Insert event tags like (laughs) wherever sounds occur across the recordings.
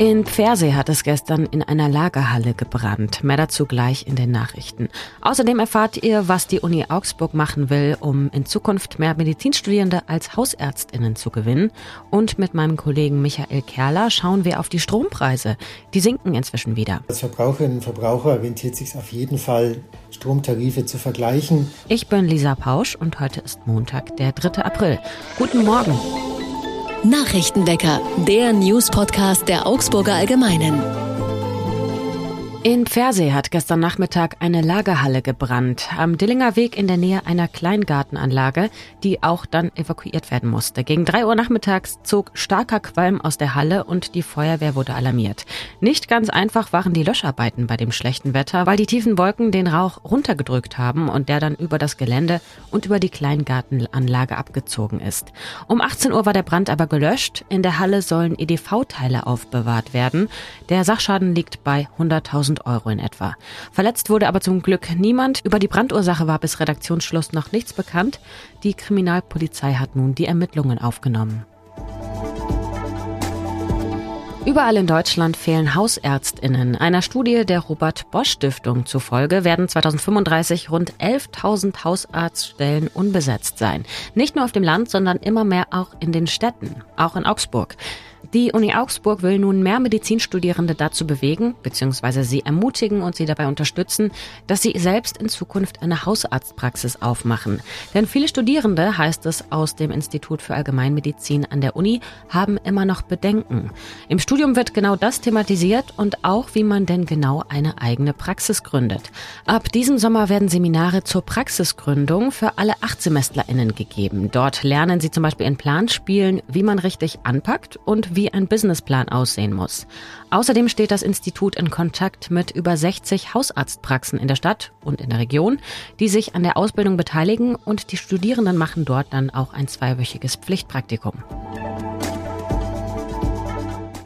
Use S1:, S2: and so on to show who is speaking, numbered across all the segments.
S1: In Pfersee hat es gestern in einer Lagerhalle gebrannt. Mehr dazu gleich in den Nachrichten. Außerdem erfahrt ihr, was die Uni Augsburg machen will, um in Zukunft mehr Medizinstudierende als Hausärztinnen zu gewinnen. Und mit meinem Kollegen Michael Kerler schauen wir auf die Strompreise. Die sinken inzwischen wieder.
S2: Als Verbraucherinnen und Verbraucher rentiert sich auf jeden Fall, Stromtarife zu vergleichen.
S1: Ich bin Lisa Pausch und heute ist Montag, der 3. April. Guten Morgen.
S3: Nachrichtenwecker, der News-Podcast der Augsburger Allgemeinen.
S1: In Pfersee hat gestern Nachmittag eine Lagerhalle gebrannt, am Dillinger Weg in der Nähe einer Kleingartenanlage, die auch dann evakuiert werden musste. Gegen drei Uhr nachmittags zog starker Qualm aus der Halle und die Feuerwehr wurde alarmiert. Nicht ganz einfach waren die Löscharbeiten bei dem schlechten Wetter, weil die tiefen Wolken den Rauch runtergedrückt haben und der dann über das Gelände und über die Kleingartenanlage abgezogen ist. Um 18 Uhr war der Brand aber gelöscht. In der Halle sollen EDV-Teile aufbewahrt werden. Der Sachschaden liegt bei 100.000 1000 Euro in etwa. Verletzt wurde aber zum Glück niemand. Über die Brandursache war bis Redaktionsschluss noch nichts bekannt. Die Kriminalpolizei hat nun die Ermittlungen aufgenommen. Überall in Deutschland fehlen Hausärztinnen. Einer Studie der Robert Bosch Stiftung zufolge werden 2035 rund 11.000 Hausarztstellen unbesetzt sein. Nicht nur auf dem Land, sondern immer mehr auch in den Städten, auch in Augsburg. Die Uni Augsburg will nun mehr Medizinstudierende dazu bewegen, bzw. sie ermutigen und sie dabei unterstützen, dass sie selbst in Zukunft eine Hausarztpraxis aufmachen. Denn viele Studierende, heißt es aus dem Institut für Allgemeinmedizin an der Uni, haben immer noch Bedenken. Im Studium wird genau das thematisiert und auch, wie man denn genau eine eigene Praxis gründet. Ab diesem Sommer werden Seminare zur Praxisgründung für alle AchtsemestlerInnen gegeben. Dort lernen sie zum Beispiel in Planspielen, wie man richtig anpackt und wie wie ein Businessplan aussehen muss. Außerdem steht das Institut in Kontakt mit über 60 Hausarztpraxen in der Stadt und in der Region, die sich an der Ausbildung beteiligen und die Studierenden machen dort dann auch ein zweiwöchiges Pflichtpraktikum.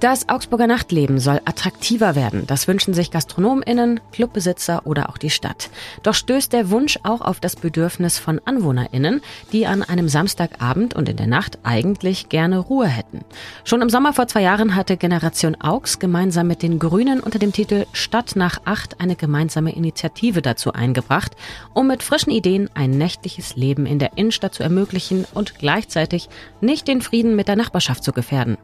S1: Das Augsburger Nachtleben soll attraktiver werden. Das wünschen sich GastronomInnen, Clubbesitzer oder auch die Stadt. Doch stößt der Wunsch auch auf das Bedürfnis von AnwohnerInnen, die an einem Samstagabend und in der Nacht eigentlich gerne Ruhe hätten. Schon im Sommer vor zwei Jahren hatte Generation Augs gemeinsam mit den Grünen unter dem Titel Stadt nach acht eine gemeinsame Initiative dazu eingebracht, um mit frischen Ideen ein nächtliches Leben in der Innenstadt zu ermöglichen und gleichzeitig nicht den Frieden mit der Nachbarschaft zu gefährden.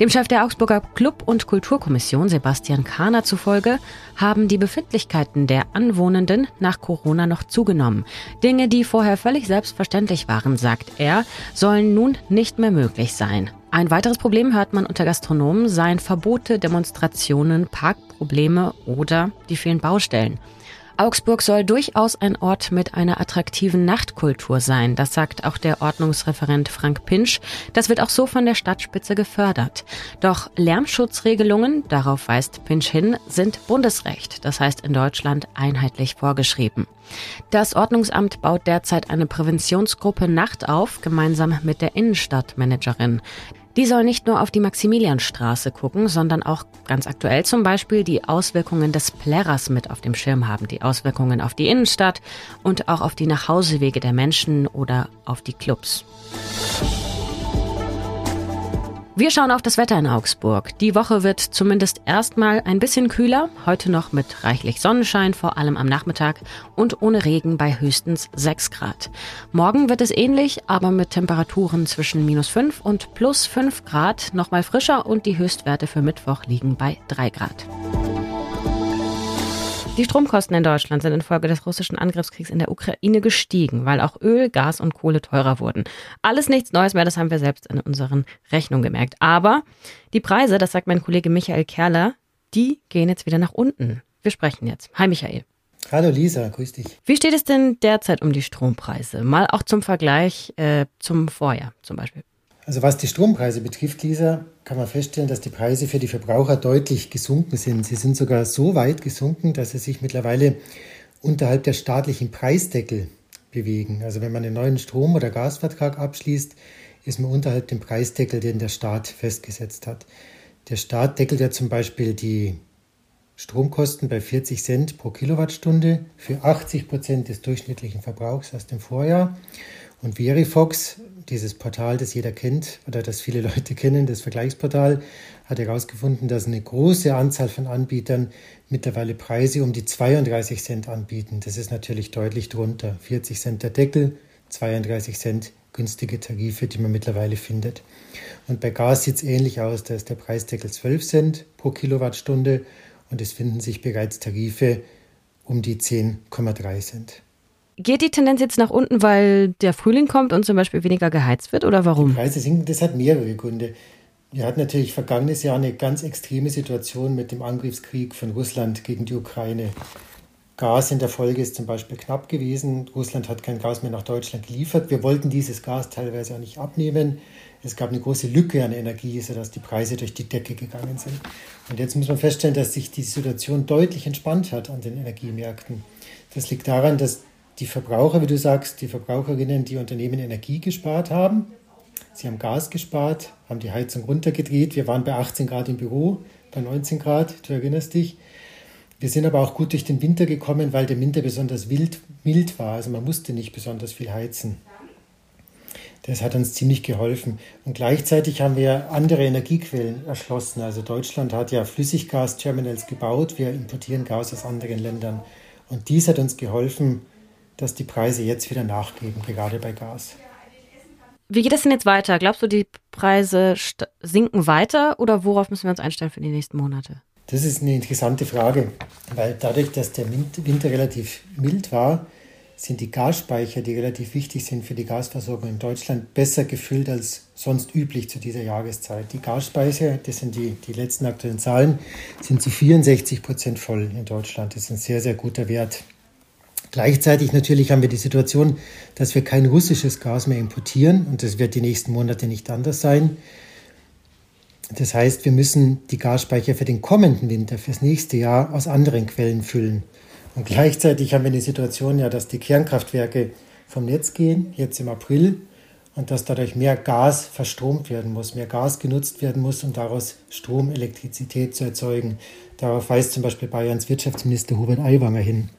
S1: Dem Chef der Augsburger Club- und Kulturkommission Sebastian Kahner zufolge haben die Befindlichkeiten der Anwohnenden nach Corona noch zugenommen. Dinge, die vorher völlig selbstverständlich waren, sagt er, sollen nun nicht mehr möglich sein. Ein weiteres Problem hört man unter Gastronomen seien Verbote, Demonstrationen, Parkprobleme oder die vielen Baustellen. Augsburg soll durchaus ein Ort mit einer attraktiven Nachtkultur sein. Das sagt auch der Ordnungsreferent Frank Pinsch. Das wird auch so von der Stadtspitze gefördert. Doch Lärmschutzregelungen, darauf weist Pinsch hin, sind Bundesrecht. Das heißt in Deutschland einheitlich vorgeschrieben. Das Ordnungsamt baut derzeit eine Präventionsgruppe Nacht auf, gemeinsam mit der Innenstadtmanagerin. Die soll nicht nur auf die Maximilianstraße gucken, sondern auch ganz aktuell zum Beispiel die Auswirkungen des Plärrers mit auf dem Schirm haben, die Auswirkungen auf die Innenstadt und auch auf die Nachhausewege der Menschen oder auf die Clubs. Wir schauen auf das Wetter in Augsburg. Die Woche wird zumindest erstmal ein bisschen kühler, heute noch mit reichlich Sonnenschein, vor allem am Nachmittag und ohne Regen bei höchstens 6 Grad. Morgen wird es ähnlich, aber mit Temperaturen zwischen minus 5 und plus 5 Grad, nochmal frischer und die Höchstwerte für Mittwoch liegen bei 3 Grad. Die Stromkosten in Deutschland sind infolge des russischen Angriffskriegs in der Ukraine gestiegen, weil auch Öl, Gas und Kohle teurer wurden. Alles nichts Neues mehr, das haben wir selbst in unseren Rechnungen gemerkt. Aber die Preise, das sagt mein Kollege Michael Kerler, die gehen jetzt wieder nach unten. Wir sprechen jetzt. Hi Michael.
S2: Hallo Lisa, grüß dich.
S1: Wie steht es denn derzeit um die Strompreise? Mal auch zum Vergleich äh, zum Vorjahr zum Beispiel.
S2: Also was die Strompreise betrifft, Lisa, kann man feststellen, dass die Preise für die Verbraucher deutlich gesunken sind. Sie sind sogar so weit gesunken, dass sie sich mittlerweile unterhalb der staatlichen Preisdeckel bewegen. Also wenn man einen neuen Strom- oder Gasvertrag abschließt, ist man unterhalb dem Preisdeckel, den der Staat festgesetzt hat. Der Staat deckelt ja zum Beispiel die Stromkosten bei 40 Cent pro Kilowattstunde für 80 Prozent des durchschnittlichen Verbrauchs aus dem Vorjahr Und Verifox, dieses Portal, das jeder kennt oder das viele Leute (laughs) kennen, das Vergleichsportal, hat herausgefunden, dass eine große Anzahl von Anbietern mittlerweile Preise um die 32 Cent anbieten. Das ist natürlich deutlich drunter. 40 Cent der Deckel, 32 Cent günstige Tarife, die man mittlerweile findet. Und bei Gas sieht es ähnlich aus. Da ist der Preisdeckel 12 Cent pro Kilowattstunde und es finden sich bereits Tarife um die 10,3 Cent.
S1: Geht die Tendenz jetzt nach unten, weil der Frühling kommt und zum Beispiel weniger geheizt wird oder warum?
S2: Die Preise sinken, das hat mehrere Gründe. Wir hatten natürlich vergangenes Jahr eine ganz extreme Situation mit dem Angriffskrieg von Russland gegen die Ukraine. Gas in der Folge ist zum Beispiel knapp gewesen. Russland hat kein Gas mehr nach Deutschland geliefert. Wir wollten dieses Gas teilweise auch nicht abnehmen. Es gab eine große Lücke an Energie, sodass die Preise durch die Decke gegangen sind. Und jetzt muss man feststellen, dass sich die Situation deutlich entspannt hat an den Energiemärkten. Das liegt daran, dass die Verbraucher, wie du sagst, die Verbraucherinnen, die Unternehmen Energie gespart haben. Sie haben Gas gespart, haben die Heizung runtergedreht. Wir waren bei 18 Grad im Büro, bei 19 Grad, du erinnerst dich. Wir sind aber auch gut durch den Winter gekommen, weil der Winter besonders wild, mild war. Also man musste nicht besonders viel heizen. Das hat uns ziemlich geholfen. Und gleichzeitig haben wir andere Energiequellen erschlossen. Also Deutschland hat ja Flüssiggasterminals gebaut. Wir importieren Gas aus anderen Ländern. Und dies hat uns geholfen, dass die Preise jetzt wieder nachgeben, gerade bei Gas.
S1: Wie geht es denn jetzt weiter? Glaubst du, die Preise sinken weiter oder worauf müssen wir uns einstellen für die nächsten Monate?
S2: Das ist eine interessante Frage, weil dadurch, dass der Winter relativ mild war, sind die Gasspeicher, die relativ wichtig sind für die Gasversorgung in Deutschland, besser gefüllt als sonst üblich zu dieser Jahreszeit. Die Gasspeicher, das sind die, die letzten aktuellen Zahlen, sind zu 64 Prozent voll in Deutschland. Das ist ein sehr, sehr guter Wert. Gleichzeitig natürlich haben wir die Situation, dass wir kein russisches Gas mehr importieren und das wird die nächsten Monate nicht anders sein. Das heißt, wir müssen die Gasspeicher für den kommenden Winter, fürs nächste Jahr aus anderen Quellen füllen. Und gleichzeitig haben wir die Situation ja, dass die Kernkraftwerke vom Netz gehen, jetzt im April, und dass dadurch mehr Gas verstromt werden muss, mehr Gas genutzt werden muss, um daraus Strom, Elektrizität zu erzeugen. Darauf weist zum Beispiel Bayerns Wirtschaftsminister Hubert Aiwanger hin.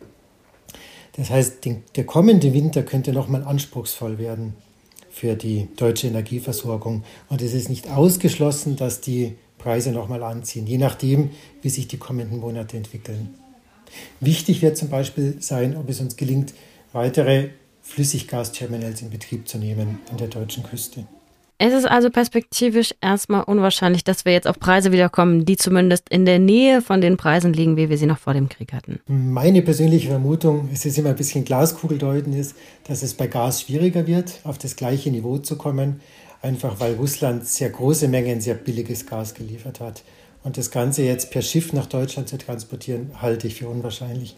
S2: Das heißt, der kommende Winter könnte nochmal anspruchsvoll werden für die deutsche Energieversorgung. Und es ist nicht ausgeschlossen, dass die Preise nochmal anziehen, je nachdem, wie sich die kommenden Monate entwickeln. Wichtig wird zum Beispiel sein, ob es uns gelingt, weitere Flüssiggasterminals in Betrieb zu nehmen an der deutschen Küste.
S1: Es ist also perspektivisch erstmal unwahrscheinlich, dass wir jetzt auf Preise wiederkommen, die zumindest in der Nähe von den Preisen liegen, wie wir sie noch vor dem Krieg hatten.
S2: Meine persönliche Vermutung, es ist immer ein bisschen Glaskugeldeuten, ist, dass es bei Gas schwieriger wird, auf das gleiche Niveau zu kommen, einfach weil Russland sehr große Mengen sehr billiges Gas geliefert hat. Und das Ganze jetzt per Schiff nach Deutschland zu transportieren, halte ich für unwahrscheinlich.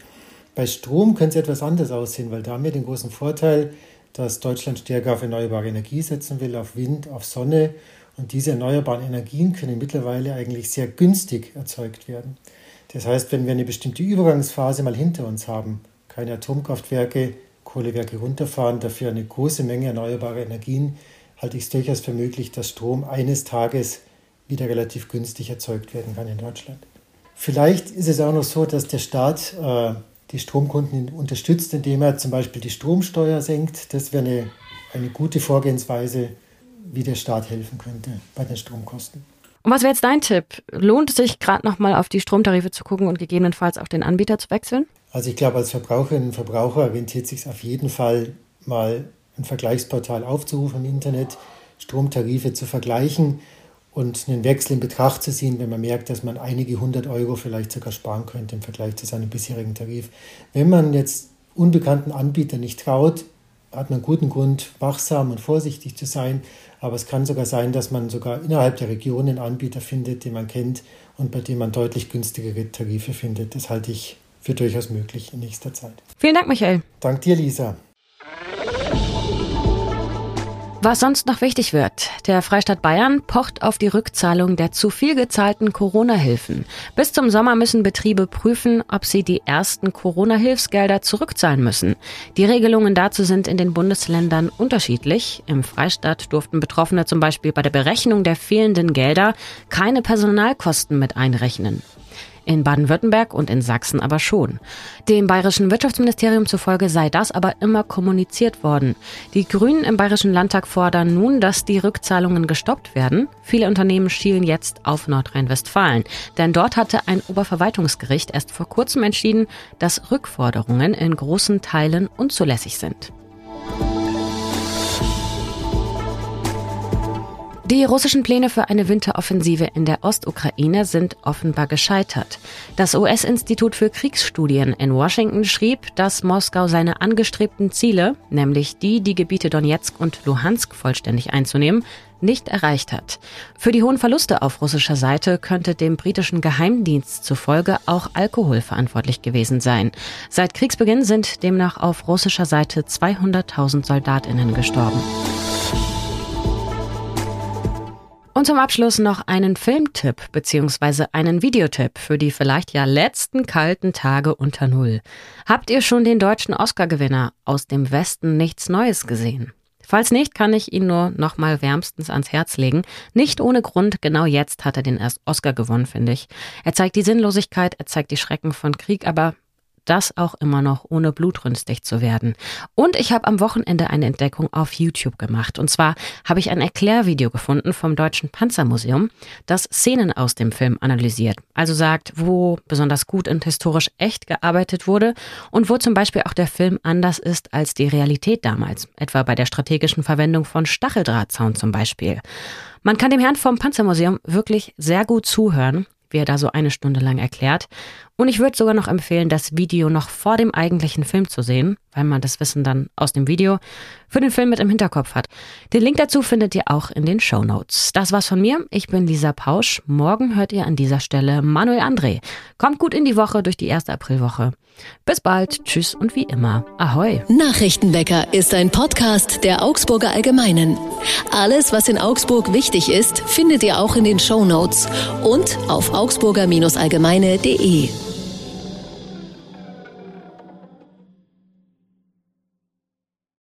S2: Bei Strom könnte es etwas anders aussehen, weil da haben wir den großen Vorteil, dass Deutschland stärker auf erneuerbare Energie setzen will, auf Wind, auf Sonne. Und diese erneuerbaren Energien können mittlerweile eigentlich sehr günstig erzeugt werden. Das heißt, wenn wir eine bestimmte Übergangsphase mal hinter uns haben, keine Atomkraftwerke, Kohlewerke runterfahren, dafür eine große Menge erneuerbarer Energien, halte ich es durchaus für möglich, dass Strom eines Tages wieder relativ günstig erzeugt werden kann in Deutschland. Vielleicht ist es auch noch so, dass der Staat äh, die Stromkunden unterstützt, indem er zum Beispiel die Stromsteuer senkt. Das wäre eine, eine gute Vorgehensweise, wie der Staat helfen könnte bei den Stromkosten.
S1: Und was wäre jetzt dein Tipp? Lohnt es sich gerade nochmal auf die Stromtarife zu gucken und gegebenenfalls auch den Anbieter zu wechseln?
S2: Also ich glaube, als Verbraucherinnen und Verbraucher rentiert es sich auf jeden Fall mal ein Vergleichsportal aufzurufen im Internet, Stromtarife zu vergleichen und einen Wechsel in Betracht zu ziehen, wenn man merkt, dass man einige hundert Euro vielleicht sogar sparen könnte im Vergleich zu seinem bisherigen Tarif. Wenn man jetzt unbekannten Anbietern nicht traut, hat man guten Grund, wachsam und vorsichtig zu sein. Aber es kann sogar sein, dass man sogar innerhalb der Region einen Anbieter findet, den man kennt und bei dem man deutlich günstigere Tarife findet. Das halte ich für durchaus möglich in nächster Zeit.
S1: Vielen Dank, Michael.
S2: Dank dir, Lisa.
S1: Was sonst noch wichtig wird, der Freistaat Bayern pocht auf die Rückzahlung der zu viel gezahlten Corona-Hilfen. Bis zum Sommer müssen Betriebe prüfen, ob sie die ersten Corona-Hilfsgelder zurückzahlen müssen. Die Regelungen dazu sind in den Bundesländern unterschiedlich. Im Freistaat durften Betroffene zum Beispiel bei der Berechnung der fehlenden Gelder keine Personalkosten mit einrechnen. In Baden-Württemberg und in Sachsen aber schon. Dem bayerischen Wirtschaftsministerium zufolge sei das aber immer kommuniziert worden. Die Grünen im bayerischen Landtag fordern nun, dass die Rückzahlungen gestoppt werden. Viele Unternehmen schielen jetzt auf Nordrhein-Westfalen. Denn dort hatte ein Oberverwaltungsgericht erst vor kurzem entschieden, dass Rückforderungen in großen Teilen unzulässig sind. Die russischen Pläne für eine Winteroffensive in der Ostukraine sind offenbar gescheitert. Das US-Institut für Kriegsstudien in Washington schrieb, dass Moskau seine angestrebten Ziele, nämlich die, die Gebiete Donetsk und Luhansk vollständig einzunehmen, nicht erreicht hat. Für die hohen Verluste auf russischer Seite könnte dem britischen Geheimdienst zufolge auch Alkohol verantwortlich gewesen sein. Seit Kriegsbeginn sind demnach auf russischer Seite 200.000 Soldatinnen gestorben. Und zum Abschluss noch einen Filmtipp bzw. einen Videotipp für die vielleicht ja letzten kalten Tage unter Null. Habt ihr schon den deutschen Oscar-Gewinner aus dem Westen nichts Neues gesehen? Falls nicht, kann ich ihn nur nochmal wärmstens ans Herz legen. Nicht ohne Grund, genau jetzt hat er den Oscar gewonnen, finde ich. Er zeigt die Sinnlosigkeit, er zeigt die Schrecken von Krieg, aber das auch immer noch ohne blutrünstig zu werden. Und ich habe am Wochenende eine Entdeckung auf YouTube gemacht. Und zwar habe ich ein Erklärvideo gefunden vom Deutschen Panzermuseum, das Szenen aus dem Film analysiert. Also sagt, wo besonders gut und historisch echt gearbeitet wurde und wo zum Beispiel auch der Film anders ist als die Realität damals. Etwa bei der strategischen Verwendung von Stacheldrahtzaun zum Beispiel. Man kann dem Herrn vom Panzermuseum wirklich sehr gut zuhören wie er da so eine Stunde lang erklärt. Und ich würde sogar noch empfehlen, das Video noch vor dem eigentlichen Film zu sehen, weil man das Wissen dann aus dem Video für den Film mit im Hinterkopf hat. Den Link dazu findet ihr auch in den Show Notes. Das war's von mir. Ich bin Lisa Pausch. Morgen hört ihr an dieser Stelle Manuel André. Kommt gut in die Woche durch die erste Aprilwoche. Bis bald. Tschüss und wie immer. Ahoi.
S3: Nachrichtenwecker ist ein Podcast der Augsburger Allgemeinen. Alles, was in Augsburg wichtig ist, findet ihr auch in den Show Notes und auf augsburger-allgemeine.de.